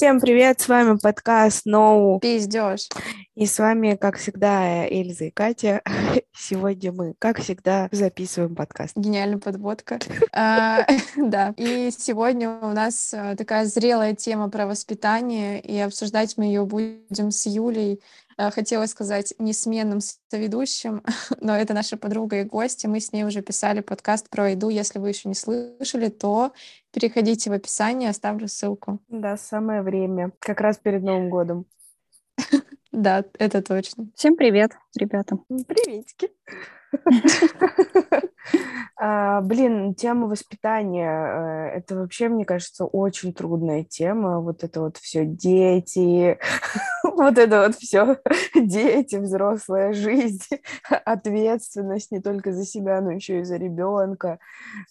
Всем привет, с вами подкаст Ноу. Пиздешь. И с вами, как всегда, Эльза и Катя. Сегодня мы, как всегда, записываем подкаст. Гениальная подводка. А, да. И сегодня у нас а, такая зрелая тема про воспитание, и обсуждать мы ее будем с Юлей. А, хотела сказать несменным соведущим, но это наша подруга и гости. Мы с ней уже писали подкаст про еду. Если вы еще не слышали, то переходите в описание, оставлю ссылку. Да, самое время. Как раз перед Новым годом. Да, это точно. Всем привет, ребята. Приветики. А, блин, тема воспитания, э, это вообще, мне кажется, очень трудная тема. Вот это вот все дети, вот это вот все дети, взрослая жизнь, ответственность не только за себя, но еще и за ребенка.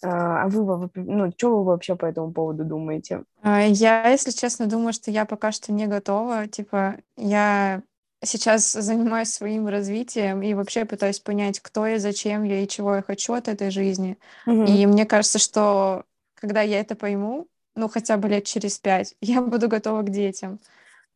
А, а вы, ну, что вы вообще по этому поводу думаете? А, я, если честно, думаю, что я пока что не готова. Типа, я сейчас занимаюсь своим развитием и вообще пытаюсь понять, кто я, зачем я и чего я хочу от этой жизни. Mm-hmm. И мне кажется, что когда я это пойму, ну хотя бы лет через пять, я буду готова к детям.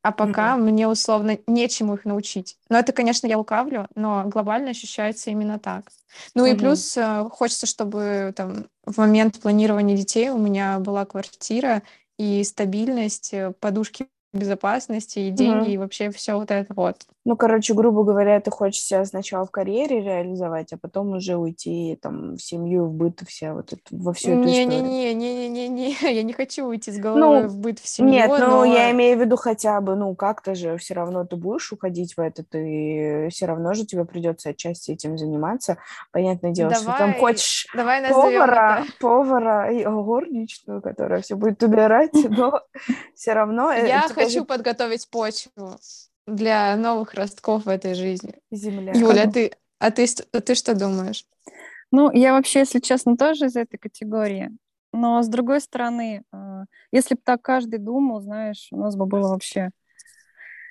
А пока mm-hmm. мне условно нечему их научить. Но это, конечно, я лукавлю, но глобально ощущается именно так. Ну mm-hmm. и плюс э, хочется, чтобы там в момент планирования детей у меня была квартира и стабильность, э, подушки безопасности и деньги, mm-hmm. и вообще все вот это вот. Ну, короче, грубо говоря, ты хочешь себя сначала в карьере реализовать, а потом уже уйти там в семью, в быт, вся вот это, во всю эту не, историю. Не-не-не-не-не-не, я не хочу уйти с головой ну, в быт, в семью. Нет, ну, но... я имею в виду хотя бы, ну, как-то же все равно ты будешь уходить в это, ты все равно же тебе придется отчасти этим заниматься. Понятное дело, давай, что там хочешь давай повара, повара и горничную, которая все будет убирать, но все равно... Э, я хочу подготовить почву для новых ростков в этой жизни. Земля. Юля, а ты, а ты, а ты что думаешь? Ну, я вообще, если честно, тоже из этой категории. Но, с другой стороны, э, если бы так каждый думал, знаешь, у нас бы было вообще...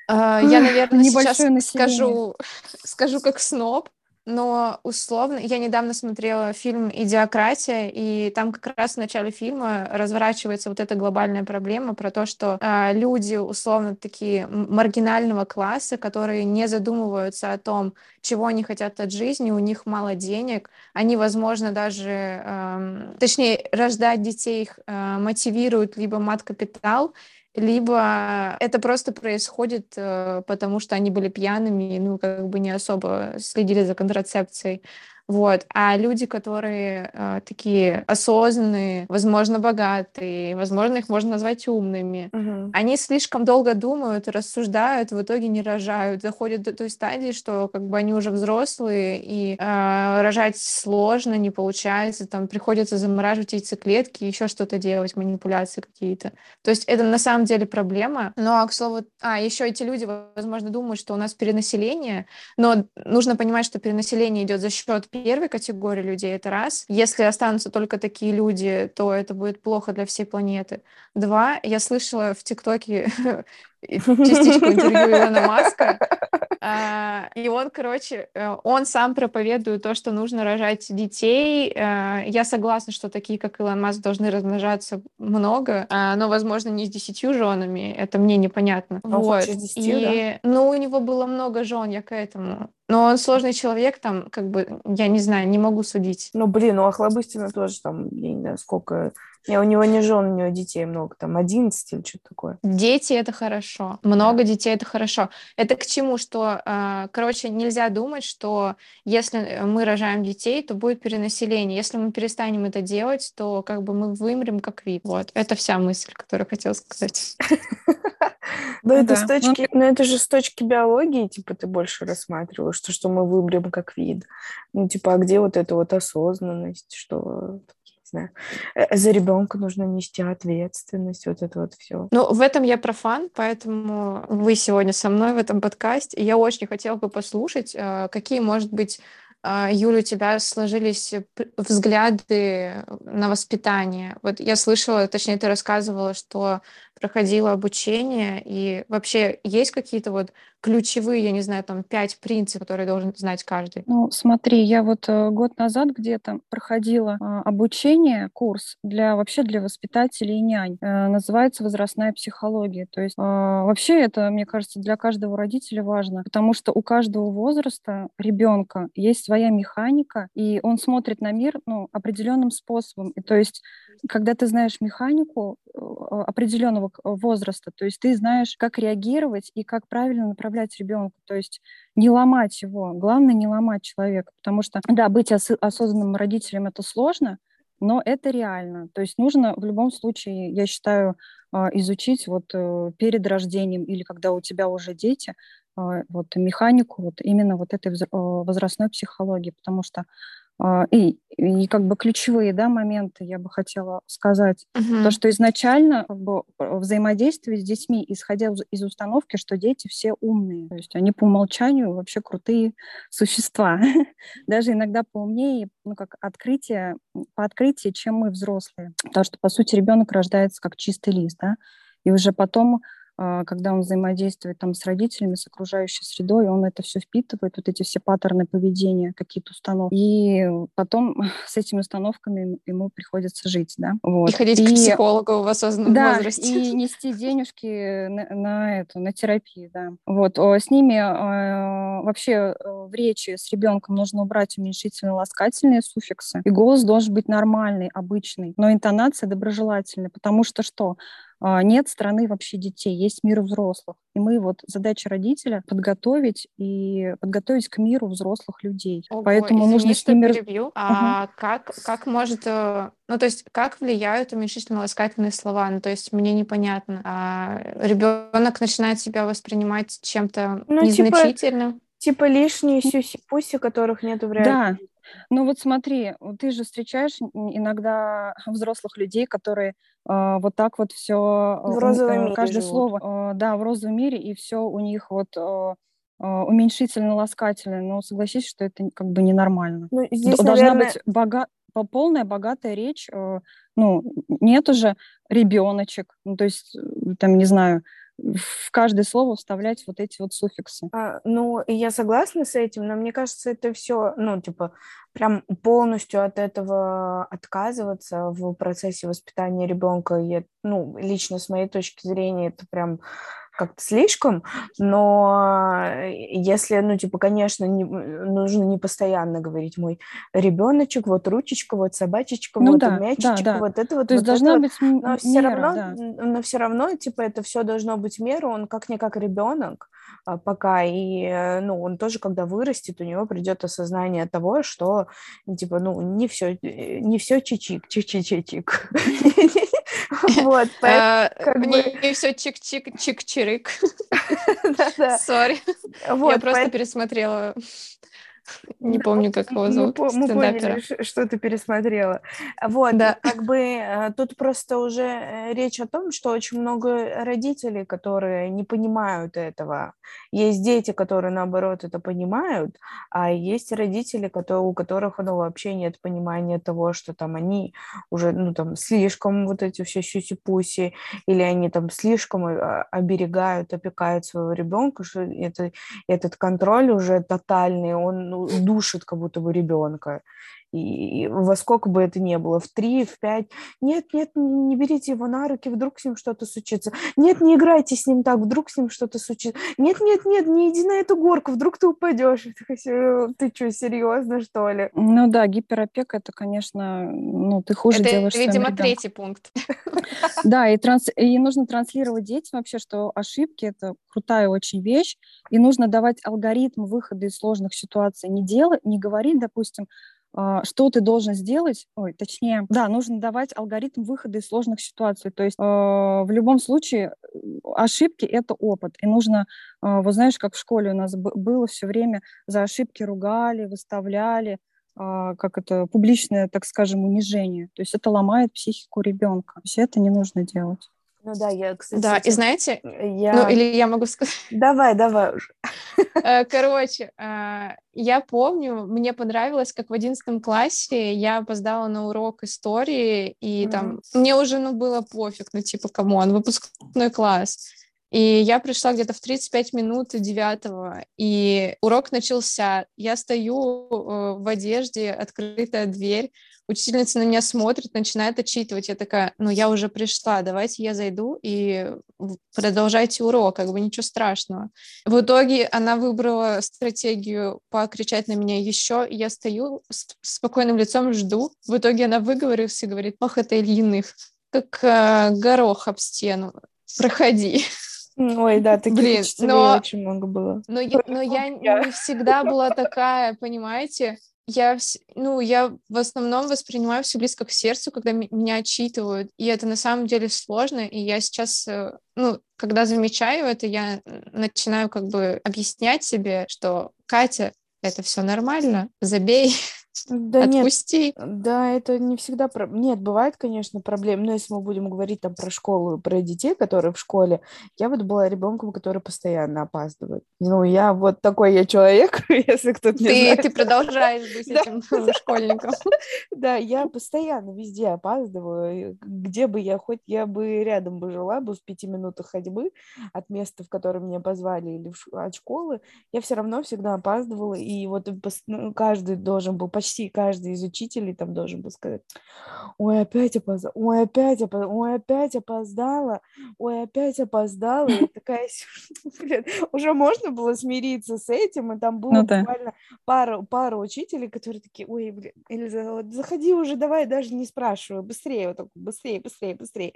А, я, наверное, сейчас скажу, скажу как сноб, но условно, я недавно смотрела фильм «Идиократия», и там как раз в начале фильма разворачивается вот эта глобальная проблема про то, что э, люди условно такие маргинального класса, которые не задумываются о том, чего они хотят от жизни, у них мало денег, они, возможно, даже, э, точнее, рождать детей их э, мотивируют либо мат-капитал, либо это просто происходит, э, потому что они были пьяными, ну, как бы не особо следили за контрацепцией. Вот. А люди, которые э, такие осознанные, возможно, богатые, возможно, их можно назвать умными, угу. они слишком долго думают, рассуждают, в итоге не рожают, доходят до той стадии, что как бы они уже взрослые, и э, рожать сложно, не получается, там приходится замораживать яйцеклетки, еще что-то делать, манипуляции какие-то. То есть это на самом деле проблема. Ну, а к слову, а, еще эти люди, возможно, думают, что у нас перенаселение, но нужно понимать, что перенаселение идет за счет первой категории людей, это раз. Если останутся только такие люди, то это будет плохо для всей планеты. Два, я слышала в ТикТоке частичку интервью Илона Маска, а, и он, короче, э, он сам проповедует то, что нужно рожать детей. Э, я согласна, что такие, как Илон Маск, должны размножаться много, а, но, возможно, не с десятью женами. Это мне непонятно. Он вот. 10, и, да? Ну, у него было много жен, я к этому. Но он сложный человек, там, как бы, я не знаю, не могу судить. Ну, блин, ну, Охлобыстина тоже там, я не знаю, сколько не, у него не жен, у него детей много, там 11 или что-то такое. Дети — это хорошо. Много да. детей — это хорошо. Это к чему? Что, а, короче, нельзя думать, что если мы рожаем детей, то будет перенаселение. Если мы перестанем это делать, то как бы мы вымрем как вид. Вот. Это вся мысль, которую хотела сказать. Ну, это с точки, ну, это же с точки биологии, типа, ты больше рассматриваешь, что, что мы вымрем как вид. Ну, типа, а где вот эта вот осознанность, что знаю. Э, за ребенка нужно нести ответственность, вот это вот все. Ну, в этом я профан, поэтому вы сегодня со мной в этом подкасте. Я очень хотела бы послушать, э, какие, может быть, а, Юля, у тебя сложились взгляды на воспитание. Вот я слышала, точнее, ты рассказывала, что проходила обучение, и вообще есть какие-то вот ключевые, я не знаю, там пять принципов, которые должен знать каждый? Ну, смотри, я вот э, год назад где-то проходила э, обучение, курс для вообще для воспитателей и нянь. Э, называется возрастная психология. То есть э, вообще это, мне кажется, для каждого родителя важно, потому что у каждого возраста ребенка есть своя механика, и он смотрит на мир ну, определенным способом. И то есть, когда ты знаешь механику э, определенного возраста, то есть ты знаешь, как реагировать и как правильно направлять ребенка, то есть не ломать его. Главное не ломать человека, потому что, да, быть ос- осознанным родителем это сложно, но это реально. То есть нужно в любом случае, я считаю, а, изучить вот э, перед рождением или когда у тебя уже дети, а, вот механику вот именно вот этой э, возрастной психологии, потому что и, и как бы ключевые да, моменты я бы хотела сказать. Uh-huh. То, что изначально как бы, взаимодействие с детьми, исходя из установки, что дети все умные. То есть они по умолчанию вообще крутые существа. Даже иногда поумнее, ну, как открытие, по открытию, чем мы взрослые. Потому что, по сути, ребенок рождается как чистый лист, да, и уже потом а, когда он взаимодействует там с родителями, с окружающей средой, он это все впитывает, вот эти все паттерны поведения, какие-то установки. И потом с этими установками ему приходится жить, да. Вот. И ходить и, к психологу в осознанном да, возрасте. и нести денежки на, на эту, на терапию, да. Вот. С ними а, вообще э, в речи с ребенком нужно убрать уменьшительные ласкательные суффиксы, и голос должен быть нормальный, обычный, но интонация доброжелательная, потому что что? А, нет страны вообще детей, есть мир взрослых. И мы вот задача родителя подготовить и подготовить к миру взрослых людей. Ого, Поэтому извини, нужно с ними... перебью. А угу. как, как может... Э, ну, то есть, как влияют уменьшительно-ласкательные слова? Ну, то есть, мне непонятно. А ребенок начинает себя воспринимать чем-то ну, типа незначительным? Типа, типа лишние сюси-пуси, которых нет в реальности. Да, ну вот смотри, ты же встречаешь иногда взрослых людей, которые э, вот так вот все в розовом э, мире каждое живут. слово, э, да, в розовом мире и все у них вот э, уменьшительно ласкательное. Но согласись, что это как бы ненормально. Ну, здесь, Должна наверное... быть бога полная богатая речь. Э, ну нет уже ребеночек, ну, то есть там не знаю в каждое слово вставлять вот эти вот суффиксы. А, ну, я согласна с этим, но мне кажется, это все, ну, типа, прям полностью от этого отказываться в процессе воспитания ребенка, я, ну, лично с моей точки зрения, это прям как-то слишком, но если, ну, типа, конечно, не, нужно не постоянно говорить мой ребеночек, вот ручечка, вот собачечка, ну, вот да, мячичек, да, да. вот это вот. То есть вот должна вот. быть но мера, все равно, да. но все равно, типа, это все должно быть меру, он как-никак ребенок, а, пока, и, э, ну, он тоже, когда вырастет, у него придет осознание того, что, типа, ну, не все, э, не все чичик, чик-чик-чик. Вот, а, не все чик-чик, чик-чирик. Сори. Я просто пересмотрела не помню, как его зовут. Мы, мы поняли, что ты пересмотрела. Вот, да. как бы э, тут просто уже э, речь о том, что очень много родителей, которые не понимают этого. Есть дети, которые, наоборот, это понимают, а есть родители, которые, у которых ну, вообще нет понимания того, что там они уже, ну, там, слишком вот эти все сюси-пуси, или они там слишком э, оберегают, опекают своего ребенка, что это, этот контроль уже тотальный, он ну, душит как будто бы ребенка. И во сколько бы это ни было, в три, в пять. Нет, нет, не берите его на руки, вдруг с ним что-то случится. Нет, не играйте с ним так, вдруг с ним что-то случится. Нет, нет, нет, не иди на эту горку, вдруг ты упадешь. Ты что, серьезно, что ли? Ну да, гиперопека, это, конечно, ну ты хуже это, делаешь видимо, третий пункт. Да, и, транс... и нужно транслировать детям вообще, что ошибки — это крутая очень вещь, и нужно давать алгоритм выхода из сложных ситуаций. Не делать, не говорить, допустим, что ты должен сделать, ой, точнее, да, нужно давать алгоритм выхода из сложных ситуаций. То есть э, в любом случае ошибки — это опыт. И нужно, э, вот знаешь, как в школе у нас было все время, за ошибки ругали, выставляли, э, как это, публичное, так скажем, унижение. То есть это ломает психику ребенка. То есть это не нужно делать. Ну да, я, кстати, Да, и знаете, ну я... или я могу сказать, Давай, давай уже. Э, Короче, а, я помню, мне понравилось, как в одиннадцатом классе я опоздала на урок истории, и там мне уже, ну, было пофиг, ну, типа, come on, выпускной класс. И я пришла где-то в 35 минут девятого, и урок начался. Я стою э, в одежде, открытая дверь, учительница на меня смотрит, начинает отчитывать. Я такая, ну, я уже пришла, давайте я зайду и продолжайте урок, как бы ничего страшного. В итоге она выбрала стратегию покричать на меня еще, и я стою с спокойным лицом, жду. В итоге она выговорилась и говорит, ох, это Ильиных, как э, горох об стену, проходи. Ой, да, таких Блин, учителей но- очень много было. Но, я, но я не всегда была такая, понимаете? Я, ну, я в основном воспринимаю все близко к сердцу, когда меня отчитывают, и это на самом деле сложно, и я сейчас, э, ну, когда замечаю это, я начинаю как бы объяснять себе, что Катя, это все нормально, забей, Да нет, отпусти. Да, это не всегда... про- Нет, бывает, конечно, проблем. Но если мы будем говорить там про школу, про детей, которые в школе, я вот была ребенком, который постоянно опаздывает. Ну, я вот такой я человек, если кто-то не Ты, знает. ты продолжаешь быть этим школьником. Да, я постоянно везде опаздываю. Где бы я хоть, я бы рядом бы жила, бы в пяти минутах ходьбы от места, в которое меня позвали, или от школы, я все равно всегда опаздывала. И вот ну, каждый должен был, почти каждый из учителей там должен был сказать, ой, опять опоздала, ой, опять опоздала, ой, опять опоздала, ой, опять опоздала. И такая, блин, уже можно было смириться с этим, и там было Ну да. буквально пара, пара учителей, которые такие, ой, блин, Эльза, вот заходи уже, давай, даже не спрашивай, быстрее, вот так, быстрее, быстрее, быстрее.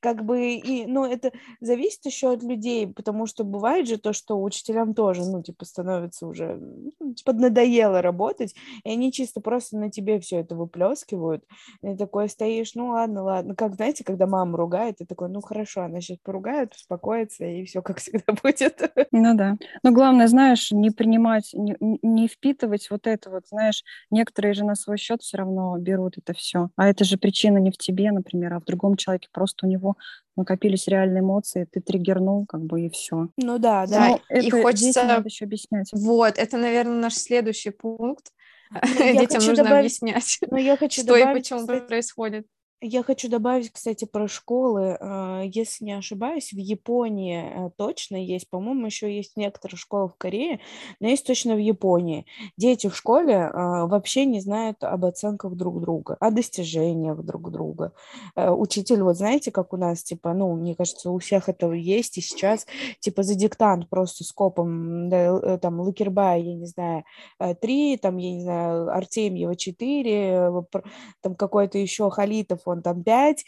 Как бы, и, ну, это зависит еще от людей, потому что бывает же то, что учителям тоже, ну, типа, становится уже, ну, типа, надоело работать, и они чисто просто на тебе все это выплескивают, и такой стоишь, ну, ладно, ладно, как, знаете, когда мама ругает, и такой, ну, хорошо, она сейчас поругает, успокоится, и все как всегда будет. Ну да. Но главное, знаешь, не принимать, не, не- впитывать вот это вот, знаешь, некоторые же на свой счет все равно берут это все. А это же причина не в тебе, например, а в другом человеке. Просто у него накопились реальные эмоции, ты триггернул, как бы, и все. Ну, да, Да, да. Но и это хочется- надо еще объяснять. Вот, это, наверное, наш следующий пункт. Ну, Детям нужно добавить- объяснять, Но я хочу что и добавить, почему кстати, происходит. Я хочу добавить, кстати, про школы. А, Если не ошибаюсь, в Японии э, точно есть, по-моему, еще есть некоторые школы в Корее, но есть точно в Японии. Дети в школе а, вообще не знают об оценках друг друга, о достижениях друг друга. Э, Учитель, вот знаете, как у нас, типа, ну, мне кажется, у всех это есть и сейчас, типа, за диктант просто скопом, да, э, там, Лакербая, я не знаю, три, там, я не знаю, Артемьева четыре, там какой-то еще Халитов, он там 5,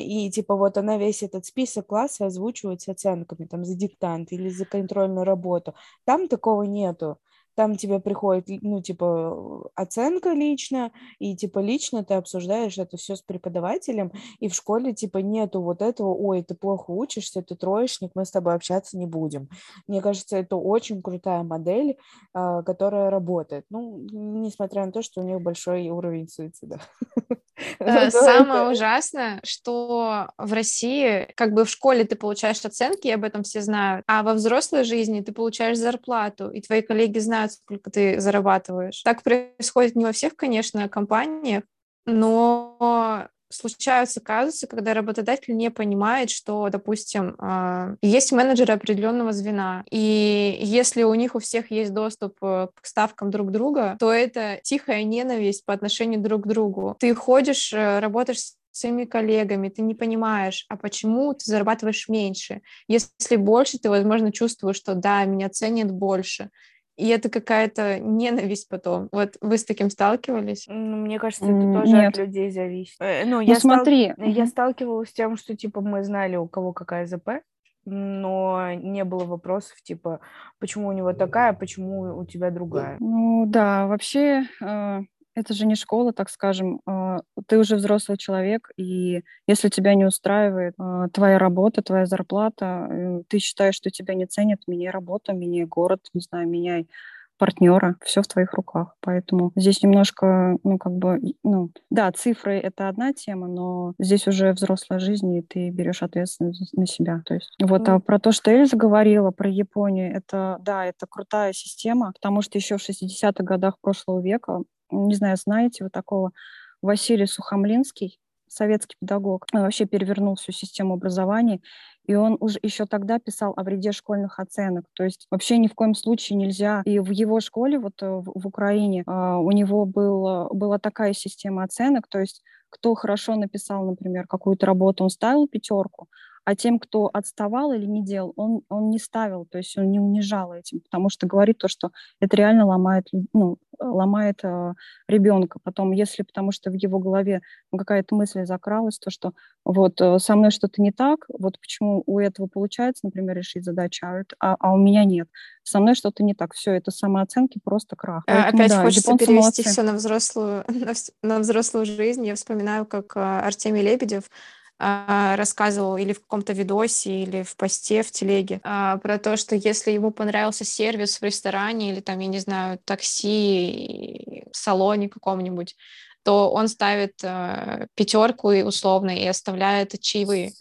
и типа вот она весь этот список класса озвучивает с оценками там за диктант или за контрольную работу. Там такого нету. Там тебе приходит, ну, типа, оценка лично, и, типа, лично ты обсуждаешь это все с преподавателем, и в школе, типа, нету вот этого, ой, ты плохо учишься, ты троечник, мы с тобой общаться не будем. Мне кажется, это очень крутая модель, а, которая работает. Ну, несмотря на то, что у них большой уровень суицида. Э, Самое ужасное, что в России, как бы в школе ты получаешь оценки, и об этом все знают, а во взрослой жизни ты получаешь зарплату, и твои коллеги знают, сколько ты зарабатываешь. Так происходит не во всех, конечно, компаниях, но случаются казусы, когда работодатель не понимает, что, допустим, а, есть менеджеры определенного звена, и если у них у всех есть доступ э, к ставкам друг друга, то это тихая ненависть по отношению друг к другу. Ты ходишь, э, работаешь с своими коллегами, ты не понимаешь, а почему ты зарабатываешь меньше. Если больше, ты, возможно, чувствуешь, что да, меня ценят больше. И это какая-то ненависть потом. Вот вы с таким сталкивались? Ну, Мне кажется, это М, тоже нет. от людей зависит. Э, Ну, Ну я, стал- смотри, я мгм. сталкивалась с тем, что, типа, мы знали, у кого какая ЗП, но не было вопросов, типа, почему у него такая, почему у тебя другая. Ну да, вообще э, это же не школа, так скажем. Э, Ты уже взрослый человек, и если тебя не устраивает э, твоя работа, твоя зарплата, э, ты считаешь, что тебя не ценят, меняй работу, меняй город, не знаю, меняй партнера, все в твоих руках. Поэтому здесь немножко, ну, как бы, ну, да, цифры — это одна тема, но здесь уже взрослая жизнь, и ты берешь ответственность на себя. То есть вот, а про то, что Эльза говорила, про Японию, это, да, это крутая система, потому что еще в 60-х годах прошлого века, не знаю, знаете вы такого Василий Сухомлинский, советский педагог, он вообще перевернул всю систему образования, и он уже еще тогда писал о вреде школьных оценок. То есть вообще ни в коем случае нельзя. И в его школе, вот э, в, в Украине, а, у него был, была такая система оценок, то есть кто хорошо написал, например, какую-то работу, он ставил пятерку, а тем, кто отставал или не делал, он, он не ставил, то есть он не унижал этим, потому что говорит то, что это реально ломает, ну, ломает э, ребенка. Потом, если потому что в его голове ну, какая-то мысль закралась, то, что вот э, со мной что-то не так, вот почему у этого получается, например, решить задачу, а, а, а у меня нет. Со мной что-то не так. Все, это самооценки просто крах. Э, Поэтому, Опять да, хочется перевести молодцы. все на взрослую, на взрослую жизнь. Я вспоминаю, как э, Артемий Лебедев а, рассказывал или в каком-то видосе, или в посте в телеге а, про то, что если ему понравился сервис в ресторане или там, я не знаю, такси салоне каком-нибудь, то он ставит э, пятерку и условно и оставляет чаевые.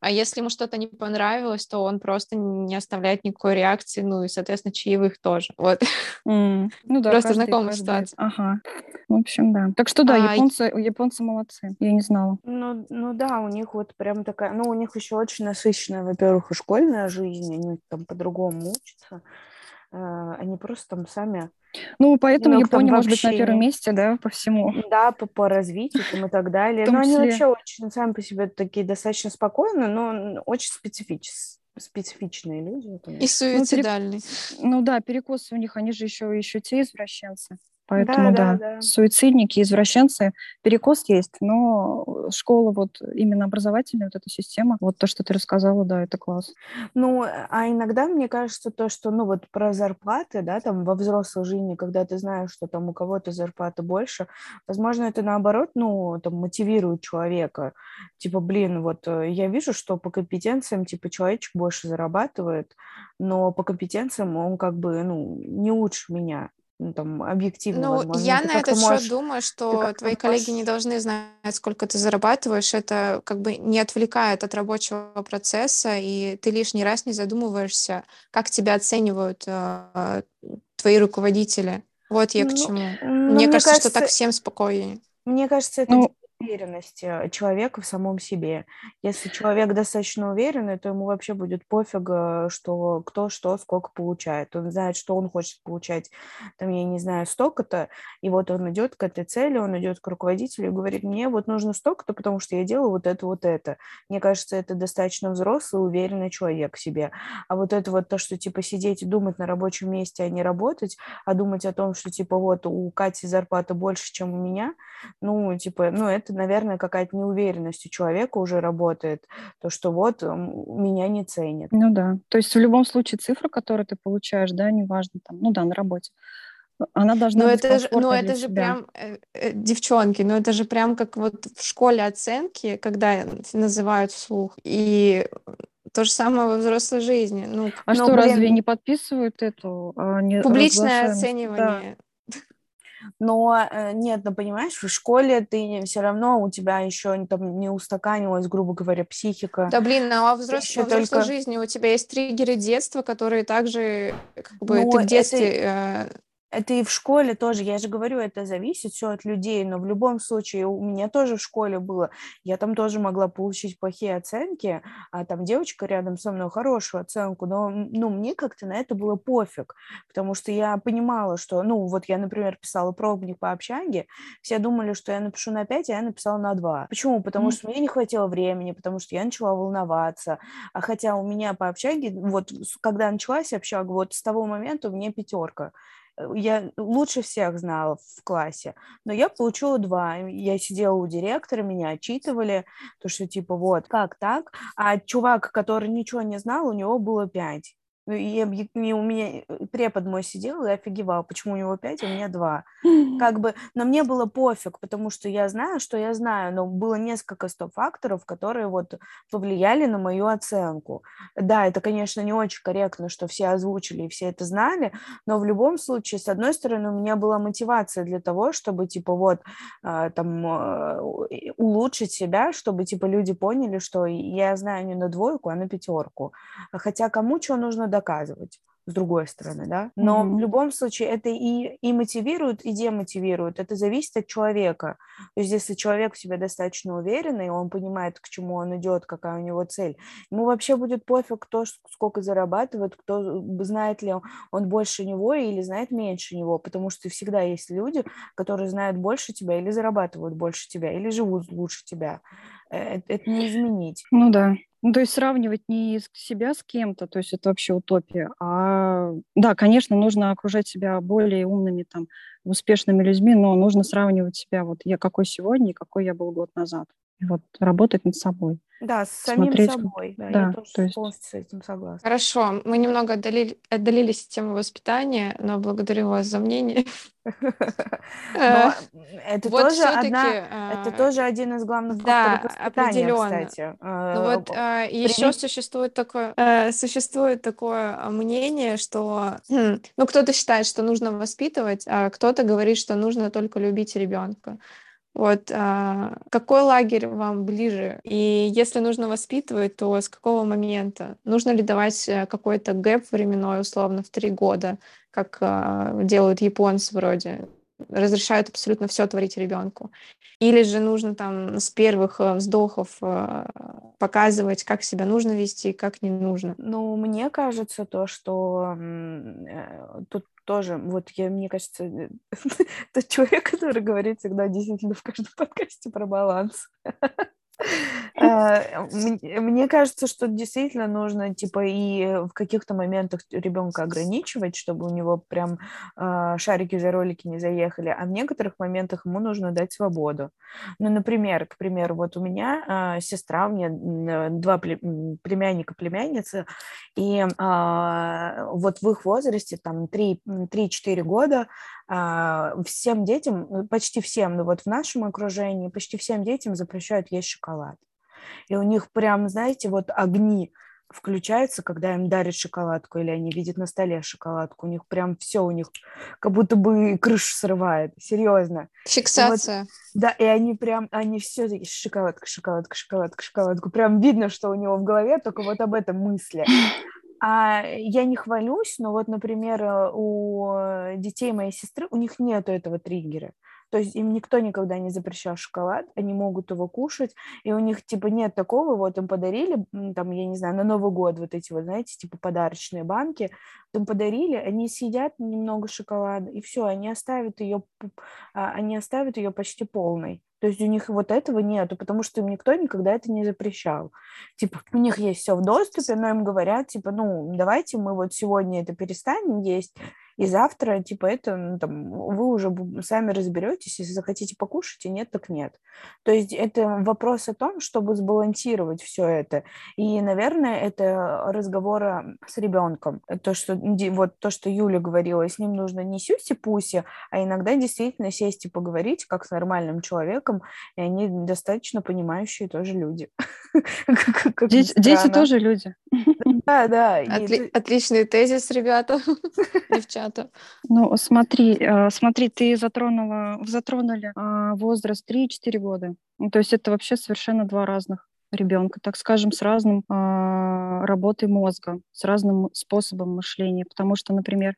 А если ему что-то не понравилось, то он просто не оставляет никакой реакции, ну и, соответственно, чаевых тоже. Вот. Mm. Ну да, просто знакомая ситуация. Ага. В общем, да. Так что да, а, японцы, японцы молодцы. Я не знала. Ну, ну да, у них вот прям такая, ну у них еще очень насыщенная, во-первых, и школьная жизнь, они там по-другому учатся. Э, они просто там сами ну, поэтому ну, Япония может быть на первом месте, да, по всему. Да, по, по развитию там, и так далее. Но они вообще очень сами по себе такие достаточно спокойные, но очень специфические специфичные люди. И суицидальные. Ну, перек... ну да, перекосы у них, они же еще, еще те извращенцы. Поэтому, да, да, да, суицидники, извращенцы, перекос есть, но школа вот именно образовательная, вот эта система, вот то, что ты рассказала, да, это класс. Ну, а иногда мне кажется то, что, ну, вот про зарплаты, да, там во взрослой жизни, когда ты знаешь, что там у кого-то зарплата больше, возможно, это наоборот, ну, там мотивирует человека, типа, блин, вот э, я вижу, что по компетенциям, типа, человечек больше зарабатывает, но по компетенциям он как бы, ну, не лучше меня, ну, там, объективно, Ну, возможно. я на этот можешь, счет думаю, что твои коллеги не должны знать, сколько ты зарабатываешь. Это как бы не отвлекает от рабочего процесса, и ты лишний раз не задумываешься, как тебя оценивают э, твои руководители. Вот я к ну, чему. Ну, мне, мне кажется, кажется, что так всем спокойнее. Мне кажется, это ну, уверенности э, человека в самом себе. Если человек достаточно уверенный, то ему вообще будет пофиг, э, что кто что сколько получает. Он знает, что он хочет получать, там, я не знаю, столько-то, и вот он идет к этой цели, он идет к руководителю и говорит, мне вот нужно столько-то, потому что я делаю вот это, вот это. Мне кажется, это достаточно взрослый, уверенный человек в себе. А вот это вот то, что, типа, сидеть и думать на рабочем месте, а не работать, а думать о том, что, типа, вот у Кати зарплата больше, чем у меня, ну, типа, ну, это это, наверное, какая-то неуверенность у человека уже работает, то, что вот меня не ценят. Ну да, то есть в любом случае цифра, которую ты получаешь, да, неважно, там, ну да, на работе, она должна но быть это же, Но это же прям, э, э, девчонки, но это же прям как вот в школе оценки, когда называют вслух, и то же самое во взрослой жизни. Ну, а но, что, блин, разве не подписывают эту? А, не публичное оценивание. Да. Но э, нет, ну понимаешь, в школе ты все равно у тебя еще там не устаканилась, грубо говоря, психика. Да блин, а во взрослой, во взрослой только... жизни у тебя есть триггеры детства, которые также как бы ну, ты в детстве... Это... Это и в школе тоже, я же говорю, это зависит все от людей, но в любом случае у меня тоже в школе было, я там тоже могла получить плохие оценки, а там девочка рядом со мной хорошую оценку, но ну, мне как-то на это было пофиг, потому что я понимала, что, ну, вот я, например, писала пробник по общаге, все думали, что я напишу на 5, а я написала на 2. Почему? Потому mm. что мне не хватило времени, потому что я начала волноваться, а хотя у меня по общаге, вот когда началась общага, вот с того момента у меня пятерка, я лучше всех знала в классе, но я получила два. Я сидела у директора, меня отчитывали, то, что типа вот, как так? А чувак, который ничего не знал, у него было пять. Ну, и, и у меня э, препод мой сидел и офигевал, почему у него пять, а у меня два. Как бы, но мне было пофиг, потому что я знаю, что я знаю, но было несколько стоп-факторов, которые вот повлияли на мою оценку. Да, это, конечно, не очень корректно, что все озвучили и все это знали, но в любом случае, с одной стороны, у меня была мотивация для того, чтобы, типа, вот, а, там, а, улучшить себя, чтобы, типа, люди поняли, что я знаю не на двойку, а на пятерку. Хотя кому что нужно доказывать с другой стороны, да. Но mm-hmm. в любом случае это и, и мотивирует, и демотивирует. Это зависит от человека. То есть если человек в себе достаточно уверенный, он понимает, к чему он идет, какая у него цель, ему вообще будет пофиг, кто сколько зарабатывает, кто знает ли он больше него или знает меньше него, потому что всегда есть люди, которые знают больше тебя или зарабатывают больше тебя, или живут лучше тебя. Э, это не изменить. Ну да. Ну, то есть сравнивать не себя с кем-то, то есть это вообще утопия, а да, конечно, нужно окружать себя более умными, там, успешными людьми, но нужно сравнивать себя, вот я какой сегодня и какой я был год назад. И вот работать над собой. Да, с самим Смотреть, собой. Да, да, я тоже то есть... полностью с этим согласна. Хорошо, мы немного отдалили, отдалились от темы воспитания, но благодарю вас за мнение. Э, это тоже одна, это э, тоже один из главных да, определенно. кстати. Ну вот э, еще существует такое, существует такое мнение, что, хм, ну кто-то считает, что нужно воспитывать, а кто-то говорит, что нужно только любить ребенка. Вот а, какой лагерь вам ближе? И если нужно воспитывать, то с какого момента? Нужно ли давать э, какой-то гэп временной, условно, в три года, как а, делают японцы вроде? разрешают абсолютно все творить ребенку. Или же нужно там с первых э, вздохов э, показывать, как себя нужно вести, как не нужно. Ну, мне кажется то, что тут тоже, вот я, мне кажется, э, тот человек, который говорит всегда действительно в каждом подкасте про баланс. Э, мне кажется, что действительно нужно, типа, и в каких-то моментах ребенка ограничивать, чтобы у него прям э, шарики за ролики не заехали, а в некоторых моментах ему нужно дать свободу. Ну, например, к примеру, вот у меня сестра, у меня два племянника, племянницы, и а, вот в их возрасте, там, 3-4 года, всем детям, ну, почти всем, ну вот в нашем окружении, почти всем детям запрещают есть шоколад. И у них прям, знаете, вот огни включаются, когда им дарят шоколадку, или они видят на столе шоколадку. У них прям все, у них как будто бы крышу срывает. Серьезно. Фиксация. И вот, да, и они прям, они все такие, шоколадка, шоколадка, шоколадка, шоколадку. Прям видно, что у него в голове только вот об этом мысли. А я не хвалюсь, но вот, например, э, у детей моей сестры, у них нет этого триггера. То есть им никто никогда не запрещал шоколад, они могут его кушать, и у них, типа, нет такого, вот им подарили, там, я не знаю, на Новый год вот эти вот, знаете, типа, подарочные банки, им подарили, они съедят немного шоколада, и все, они оставят ее, а, они оставят ее почти полной. То есть у них вот этого нету, потому что им никто никогда это не запрещал. Типа, у них есть все в доступе, но им говорят, типа, ну, давайте мы вот сегодня это перестанем есть, и завтра, типа, это, ну, там, вы уже сами разберетесь, если захотите покушать, и нет, так нет. То есть это вопрос о том, чтобы сбалансировать все это. И, наверное, это разговора с ребенком. То, что, вот то, что Юля говорила, с ним нужно не сюси-пуси, а иногда действительно сесть и поговорить, как с нормальным человеком, и они достаточно понимающие тоже люди. Дети тоже люди. Да, да. Отличный тезис, ребята, девчата. Ну, смотри, э, смотри, ты затронула, затронули а, возраст 3-4 года. Ну, то есть это вообще совершенно два разных ребенка, так скажем, с разным э, работой мозга, с разным способом мышления. Потому что, например,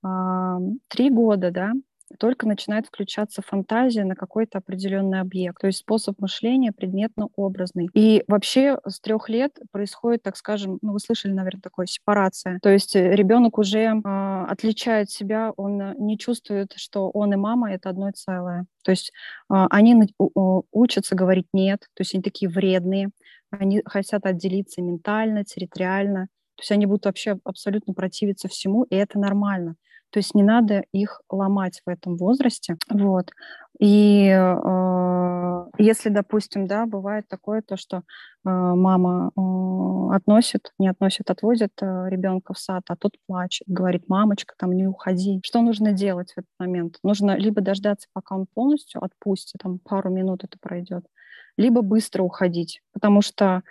три года, да, только начинает включаться фантазия на какой-то определенный объект, то есть способ мышления предметно-образный. И вообще с трех лет происходит, так скажем, ну вы слышали, наверное, такое сепарация. То есть э, ребенок уже э, отличает себя, он э, не чувствует, что он и мама это одно целое. То есть э, они учатся говорить нет, то есть они такие вредные, они хотят отделиться ментально, территориально. То есть они будут вообще абсолютно противиться всему, и это нормально. То есть не надо их ломать в этом возрасте. Вот. И э, если, допустим, да, бывает такое, то, что э, мама э, относит, не относит, отводит э, ребенка в сад, а тот плачет, говорит, мамочка, там не уходи. Что нужно делать в этот момент? Нужно либо дождаться, пока он полностью отпустит, там пару минут это пройдет, либо быстро уходить, потому что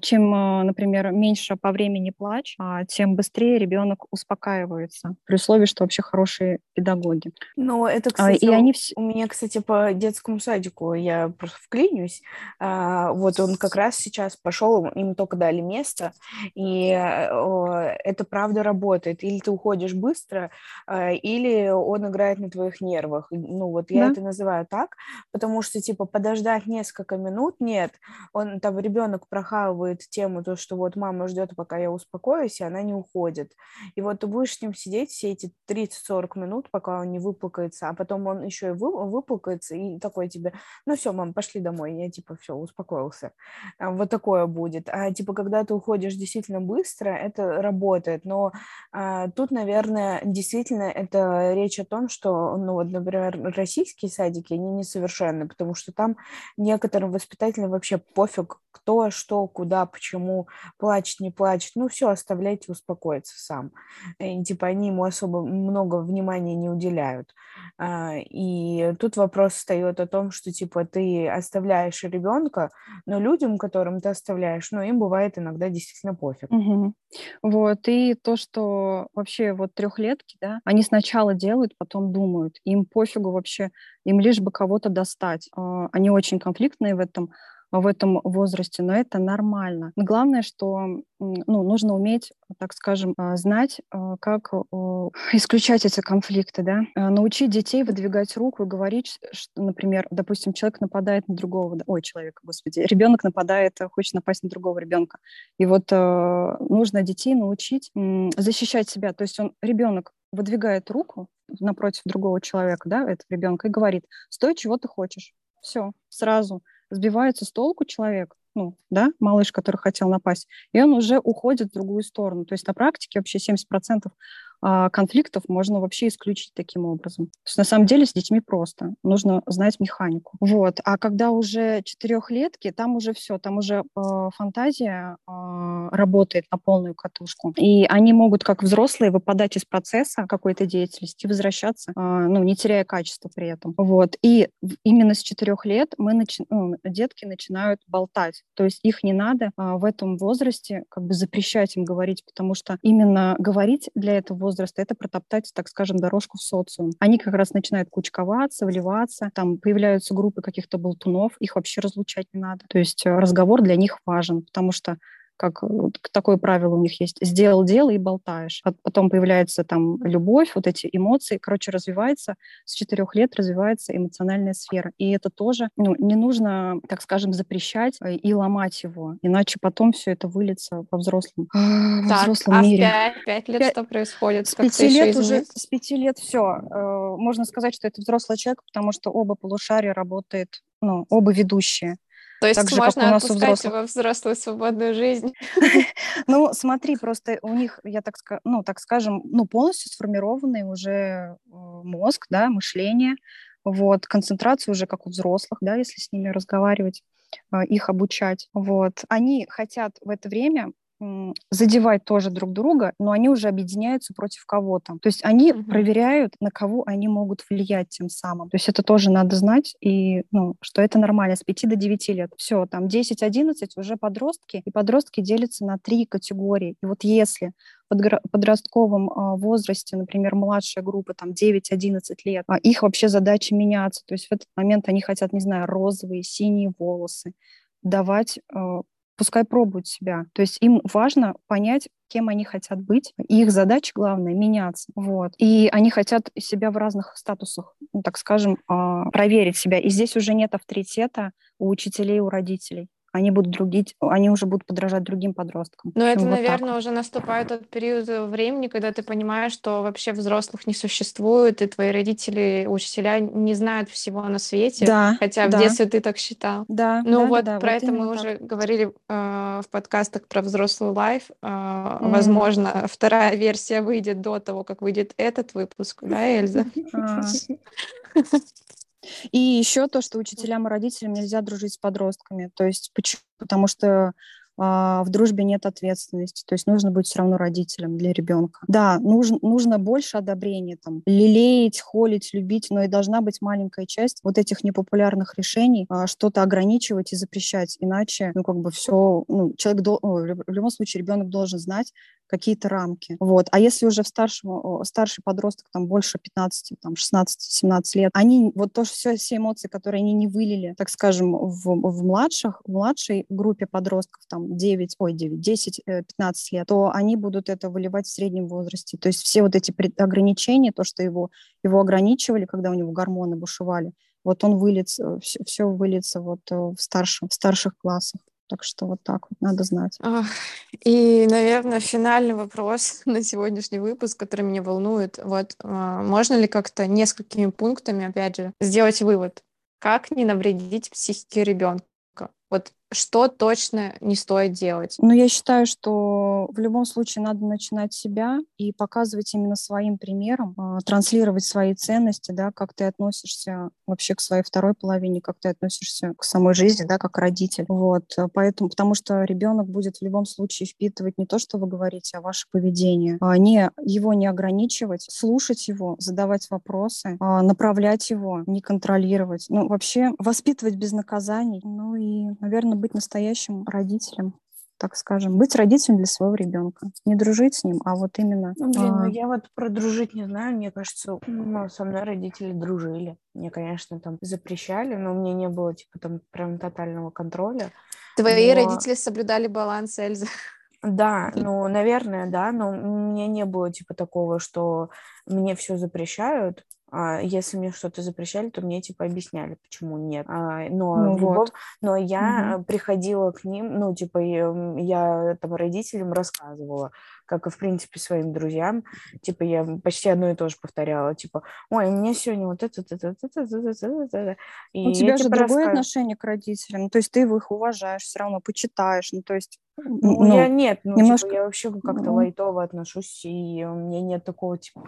чем, а, например, меньше по времени плач, а, тем быстрее ребенок успокаивается, при условии, что вообще хорошие педагоги. Ну, это, кстати, и они... у меня, кстати, по детскому садику, я просто вклинюсь, вот он как раз сейчас пошел, им только дали место, и это правда работает. Или ты уходишь быстро, или он играет на твоих нервах. Ну, вот я да. это называю так, потому что, типа, подождать несколько минут нет, он там ребенок прохавывает обламывает тему, то, что вот мама ждет, пока я успокоюсь, и она не уходит. И вот ты будешь с ним сидеть все эти 30-40 минут, пока он не выплакается, а потом он еще и вы, выплакается, и такой тебе, ну все, мам, пошли домой, я типа все, успокоился. А, вот такое будет. А типа, когда ты уходишь действительно быстро, это работает, но а, тут, наверное, действительно это речь о том, что, ну вот, например, российские садики, они несовершенны, потому что там некоторым воспитателям вообще пофиг, кто, что, куда почему, плачет, не плачет, ну все, оставляйте успокоиться сам. И, типа они ему особо много внимания не уделяют. А, и тут вопрос встает о том, что типа ты оставляешь ребенка, но людям, которым ты оставляешь, ну им бывает иногда действительно пофиг. Угу. Вот, и то, что вообще вот трехлетки, да, они сначала делают, потом думают, им пофигу вообще, им лишь бы кого-то достать. А, они очень конфликтные в этом в этом возрасте, но это нормально. Но главное, что ну, нужно уметь, так скажем, а, знать, а, как исключать эти конфликты, да, научить детей выдвигать руку и говорить, что, например, допустим, человек нападает на другого, ой, человек, господи, ребенок нападает, хочет напасть на другого ребенка, и вот нужно детей научить защищать себя, то есть он ребенок выдвигает руку напротив другого человека, да, этого ребенка, и говорит, стой, чего ты хочешь. Все, сразу сбивается с толку человек, ну, да, малыш, который хотел напасть, и он уже уходит в другую сторону. То есть на практике вообще 70% а, конфликтов можно вообще исключить таким образом. То есть на самом деле с детьми просто. Нужно знать механику. Вот. А когда уже четырехлетки, там уже все, там уже э, фантазия э, работает на полную катушку. И они могут, как взрослые, выпадать из процесса какой-то деятельности, возвращаться, э, ну, не теряя качества при этом. Вот. И именно с четырех лет мы начи... ну, детки начинают болтать. То есть их не надо э, в этом возрасте как бы запрещать им говорить, потому что именно говорить для этого возраста это протоптать, так скажем, дорожку в социум. Они как раз начинают кучковаться, вливаться, там появляются группы каких-то болтунов, их вообще разлучать не надо. То есть э, разговор для них важен, потому что как такое правило у них есть, сделал дело и болтаешь. А потом появляется там любовь, вот эти эмоции, короче, развивается, с четырех лет развивается эмоциональная сфера. И это тоже, ну, не нужно, так скажем, запрещать э, и ломать его, иначе потом все это выльется во взрослом, во так, взрослом а мире. а пять лет 5... что происходит? С пяти лет уже, с пяти лет все. Э, можно сказать, что это взрослый человек, потому что оба полушария работают, ну, оба ведущие. То есть так же, можно как у нас отпускать у взрослых. его взрослую свободную жизнь. Ну, смотри, просто у них, я так, ну, так скажем, ну, полностью сформированный уже э, мозг, да, мышление, вот, концентрация уже как у взрослых, да, если с ними разговаривать, э, их обучать, вот. Они хотят в это время задевать тоже друг друга, но они уже объединяются против кого-то. То есть они mm-hmm. проверяют, на кого они могут влиять тем самым. То есть это тоже надо знать, и, ну, что это нормально с 5 до 9 лет. Все, там 10-11 уже подростки, и подростки делятся на три категории. И вот если подростковом а, возрасте, например, младшая группа, там 9-11 лет, а их вообще задача меняться. То есть в этот момент они хотят, не знаю, розовые, синие волосы, давать а, пускай пробуют себя. То есть им важно понять, кем они хотят быть. Их задача главная — меняться. Вот. И они хотят себя в разных статусах, ну, так скажем, а, проверить себя. И здесь уже нет авторитета у учителей, у родителей они будут другить, они уже будут подражать другим подросткам. Но это, вот наверное, так. уже наступает тот период времени, когда ты понимаешь, что вообще взрослых не существует, и твои родители, учителя не знают всего на свете, да, хотя да. в детстве ты так считал. Да. Ну да, вот да, про вот это мы так. уже говорили э, в подкастах про взрослую лайф. Э, mm. Возможно, вторая версия выйдет до того, как выйдет этот выпуск, да, Эльза? И еще то, что учителям и родителям нельзя дружить с подростками. То есть почему? Потому что а, в дружбе нет ответственности, то есть нужно быть все равно родителем для ребенка. Да, нужно, нужно больше одобрения, там, лелеять, холить, любить, но и должна быть маленькая часть вот этих непопулярных решений, а, что-то ограничивать и запрещать, иначе, ну, как бы все, ну, человек, до, в любом случае ребенок должен знать, какие-то рамки. Вот. А если уже в старшем, старший подросток, там, больше 15, там, 16-17 лет, они, вот то, все, все эмоции, которые они не вылили, так скажем, в, в младших, в младшей группе подростков, там, 9, ой, 9, 10, 15 лет, то они будут это выливать в среднем возрасте. То есть все вот эти ограничения, то, что его, его ограничивали, когда у него гормоны бушевали, вот он выльется, все, все выльется вот э, в, старшем, в старших классах. Так что вот так вот надо знать. И, наверное, финальный вопрос на сегодняшний выпуск, который меня волнует. Вот а, можно ли как-то несколькими пунктами, опять же, сделать вывод, как не навредить психике ребенка? Вот что точно не стоит делать? Ну, я считаю, что в любом случае надо начинать себя и показывать именно своим примером, э, транслировать свои ценности, да, как ты относишься вообще к своей второй половине, как ты относишься к самой жизни, да, как родитель. Вот, э, поэтому, потому что ребенок будет в любом случае впитывать не то, что вы говорите, а ваше поведение, а не его не ограничивать, слушать его, задавать вопросы, а направлять его, не контролировать. Ну, вообще воспитывать без наказаний. Ну и, наверное, быть настоящим родителем так скажем, быть родителем для своего ребенка, не дружить с ним, а вот именно. Ну, блин, а... ну я вот про дружить не знаю, мне кажется, ну, со мной родители дружили, мне, конечно, там запрещали, но у меня не было типа там прям тотального контроля. Твои но... родители соблюдали баланс, Эльза. Да, ну, наверное, да, но у меня не было типа такого, что мне все запрещают, если мне что-то запрещали, то мне типа объясняли, почему нет. А, но, ну, любом... вот. но я угу. приходила к ним, ну, типа, я там родителям рассказывала, как и, в принципе, своим друзьям. Типа, я почти одно и то же повторяла. Типа, ой, меня сегодня вот это, это, это, это, это, это, это. И у тебя же типа, другое рассказ... отношение к родителям. То есть ты их уважаешь, все равно почитаешь. Ну, то есть ну, ну, я нет, ну, типа, немножко... типа, я вообще как-то ну... лайтово отношусь, и у меня нет такого, типа,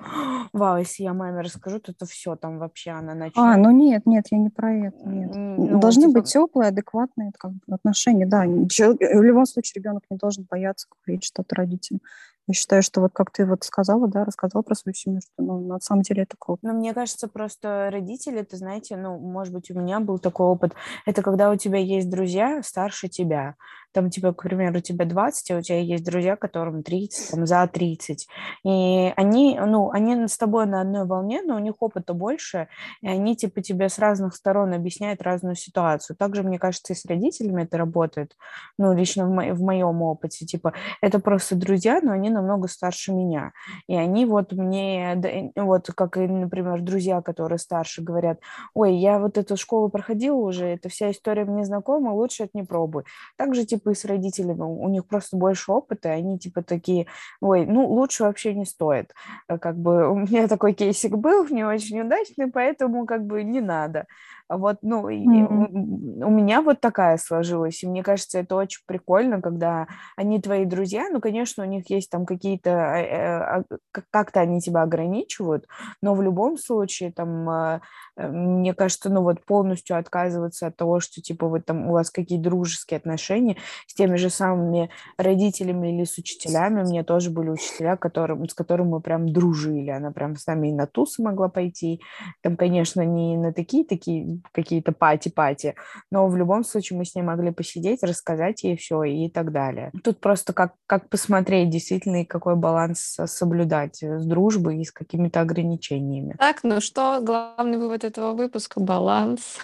вау, если я маме расскажу, то это все там вообще она начнет. А, ну нет, нет, я не про это, нет. Ну, Должны типа... быть теплые, адекватные как бы, отношения, да. В любом случае ребенок не должен бояться говорить что-то родителям. Я считаю, что вот как ты вот сказала, да, рассказала про свою семью, что ну, на самом деле это круто. Но мне кажется, просто родители, ты знаете, ну, может быть, у меня был такой опыт, это когда у тебя есть друзья старше тебя, там, типа, к примеру, у тебя 20, а у тебя есть друзья, которым 30, там, за 30. И они, ну, они с тобой на одной волне, но у них опыта больше, и они, типа, тебе с разных сторон объясняют разную ситуацию. Также, мне кажется, и с родителями это работает, ну, лично в, мо- в моем опыте. Типа, это просто друзья, но они намного старше меня. И они вот мне, вот как, например, друзья, которые старше, говорят, ой, я вот эту школу проходила уже, эта вся история мне знакома, лучше это не пробуй. Также, типа, и с родителями, у них просто больше опыта, они типа такие, ой, ну лучше вообще не стоит. Э, как бы у меня такой кейсик был, не очень удачный, поэтому как бы не надо. Вот, ну, mm-hmm. у меня вот такая сложилась, и мне кажется, это очень прикольно, когда они твои друзья, ну, конечно, у них есть там какие-то, э, э, а, как-то они тебя ограничивают, но в любом случае, там, а, э, мне кажется, ну, вот полностью отказываться от того, что, типа, вы там, у вас какие дружеские отношения с теми же самыми родителями или с учителями, у меня тоже были учителя, которым, с которыми мы прям дружили, она прям с нами и на тусы могла пойти, там, конечно, не на такие-такие какие-то пати-пати, но в любом случае мы с ней могли посидеть, рассказать ей все и так далее. Тут просто как, как посмотреть действительно и какой баланс соблюдать с дружбой и с какими-то ограничениями. Так, ну что, главный вывод этого выпуска — баланс.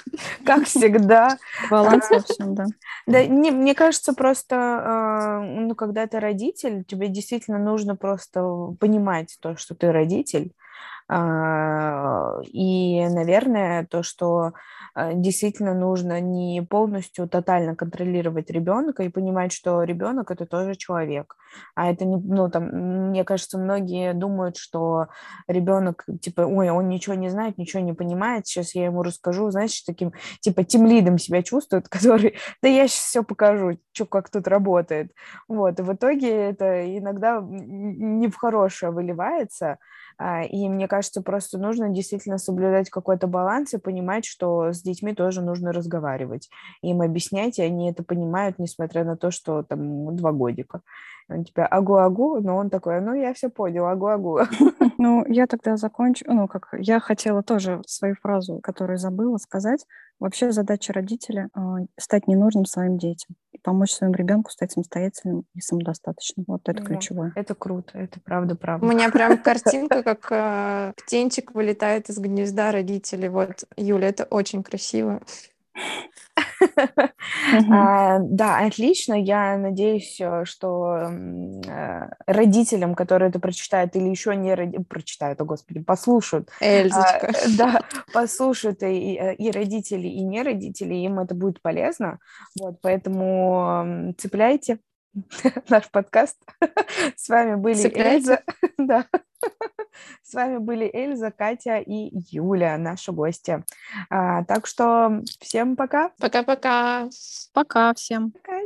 Как всегда. Баланс во всем, да. Да, не, мне кажется, просто, а, ну, когда ты родитель, тебе действительно нужно просто понимать то, что ты родитель, а, и, наверное, то, что а, действительно нужно не полностью тотально контролировать ребенка и понимать, что ребенок это тоже человек. А это не, ну, там, мне кажется, многие думают, что ребенок, типа, ой, он ничего не знает, ничего не понимает, сейчас я ему расскажу, знаешь, таким, типа, тем лидом себя чувствует, который, да я сейчас все покажу, что как тут работает. Вот, и в итоге это иногда не в хорошее выливается, а, и мне кажется, просто нужно действительно соблюдать какой-то баланс и понимать, что с детьми тоже нужно разговаривать. Им объяснять, и они это понимают, несмотря на то, что там два годика. Он тебя агу-агу, но он такой, ну, я все понял, агу-агу. Ну, я тогда закончу. Ну, как я хотела тоже свою фразу, которую забыла сказать. Вообще задача родителя э, стать ненужным своим детям помочь своему ребенку стать самостоятельным и самодостаточным. Вот это Да, ключевое. Это круто, это правда У правда. меня прям картинка, как э, птенчик вылетает из гнезда родителей. Вот, Юля, это очень красиво. А, да, отлично. Я надеюсь, э, что э, родителям, которые это прочитают или еще не прочитают, о господи, послушают, а, Эльзочка. э, да, послушают и, э, и родители, и не родители, им это будет полезно. Вот, поэтому цепляйте наш подкаст. С вами были. Эльза. Да. С вами были Эльза, Катя и Юля, наши гости. А, так что всем пока. Пока-пока. Пока всем. Пока,